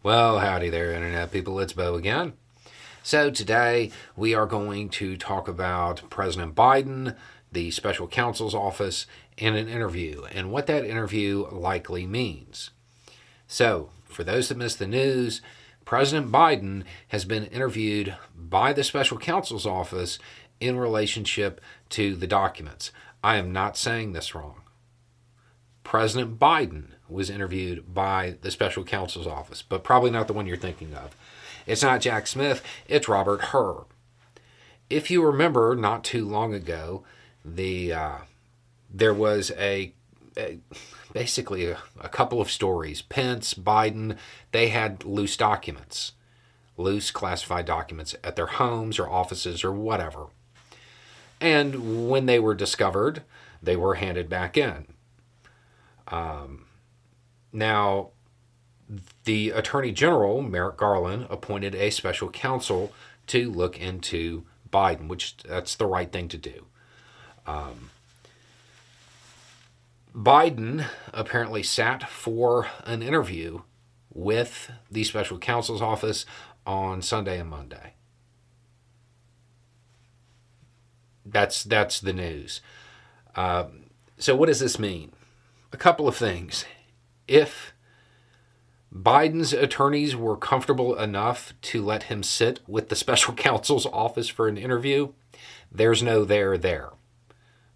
Well, howdy there, Internet people. It's Beau again. So, today we are going to talk about President Biden, the special counsel's office, and an interview, and what that interview likely means. So, for those that missed the news, President Biden has been interviewed by the special counsel's office in relationship to the documents. I am not saying this wrong. President Biden was interviewed by the special counsel's office, but probably not the one you're thinking of. It's not Jack Smith, it's Robert Hur. If you remember, not too long ago, the uh, there was a, a basically a, a couple of stories. Pence, Biden, they had loose documents, loose classified documents at their homes or offices or whatever. And when they were discovered, they were handed back in. Um, now, the Attorney General, Merrick Garland, appointed a special counsel to look into Biden, which that's the right thing to do. Um, Biden apparently sat for an interview with the special counsel's office on Sunday and Monday. That's that's the news. Uh, so what does this mean? A couple of things. If Biden's attorneys were comfortable enough to let him sit with the special counsel's office for an interview, there's no there there.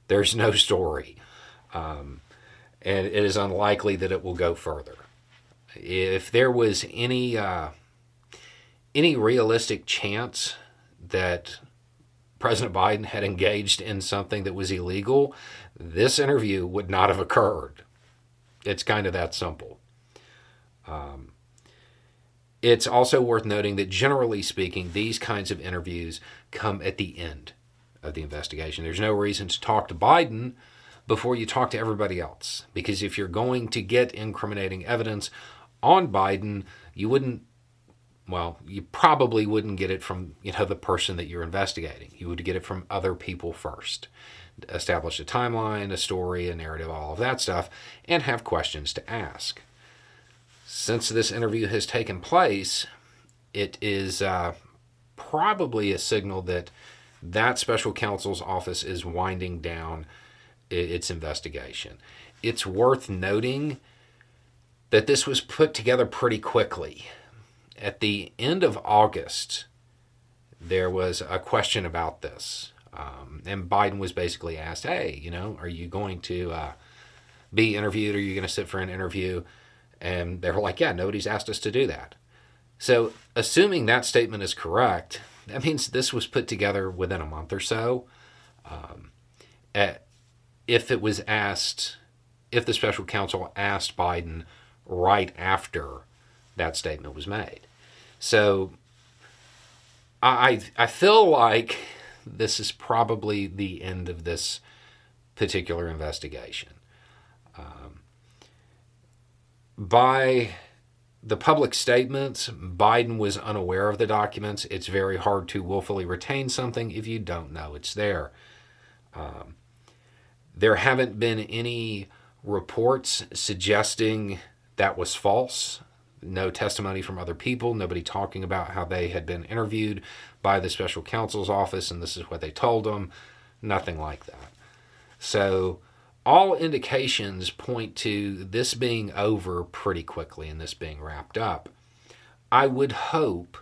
There's no story. Um, and it is unlikely that it will go further. If there was any uh, any realistic chance that President Biden had engaged in something that was illegal, this interview would not have occurred. It's kind of that simple. Um, it's also worth noting that generally speaking, these kinds of interviews come at the end of the investigation. There's no reason to talk to Biden before you talk to everybody else. Because if you're going to get incriminating evidence on Biden, you wouldn't well, you probably wouldn't get it from, you know, the person that you're investigating. You would get it from other people first. Establish a timeline, a story, a narrative, all of that stuff, and have questions to ask. Since this interview has taken place, it is uh, probably a signal that that special counsel's office is winding down its investigation. It's worth noting that this was put together pretty quickly. At the end of August, there was a question about this. Um, and Biden was basically asked, hey, you know, are you going to uh, be interviewed? Are you going to sit for an interview? And they were like, yeah, nobody's asked us to do that. So, assuming that statement is correct, that means this was put together within a month or so. Um, at, if it was asked, if the special counsel asked Biden right after that statement was made. So I, I feel like this is probably the end of this particular investigation. Um, by the public statements, Biden was unaware of the documents. It's very hard to willfully retain something if you don't know it's there. Um, there haven't been any reports suggesting that was false. No testimony from other people, nobody talking about how they had been interviewed by the special counsel's office and this is what they told them. Nothing like that. So, all indications point to this being over pretty quickly and this being wrapped up. I would hope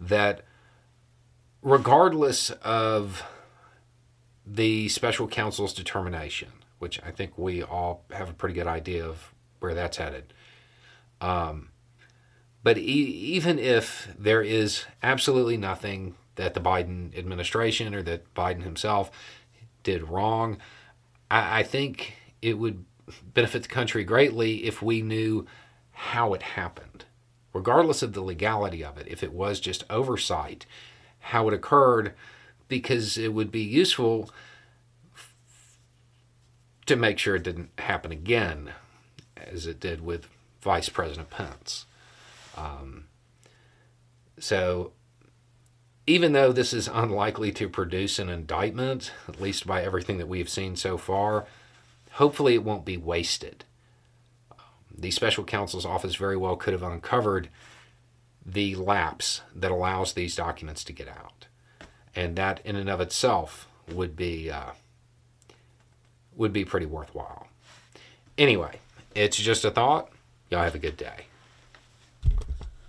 that, regardless of the special counsel's determination, which I think we all have a pretty good idea of where that's headed. Um, but e- even if there is absolutely nothing that the Biden administration or that Biden himself did wrong, I, I think it would benefit the country greatly if we knew how it happened, regardless of the legality of it. If it was just oversight, how it occurred because it would be useful to make sure it didn't happen again, as it did with Vice President Pence. Um, so, even though this is unlikely to produce an indictment, at least by everything that we've seen so far, hopefully it won't be wasted. The special counsel's office very well could have uncovered the lapse that allows these documents to get out, and that in and of itself would be uh, would be pretty worthwhile. Anyway, it's just a thought. Y'all have a good day.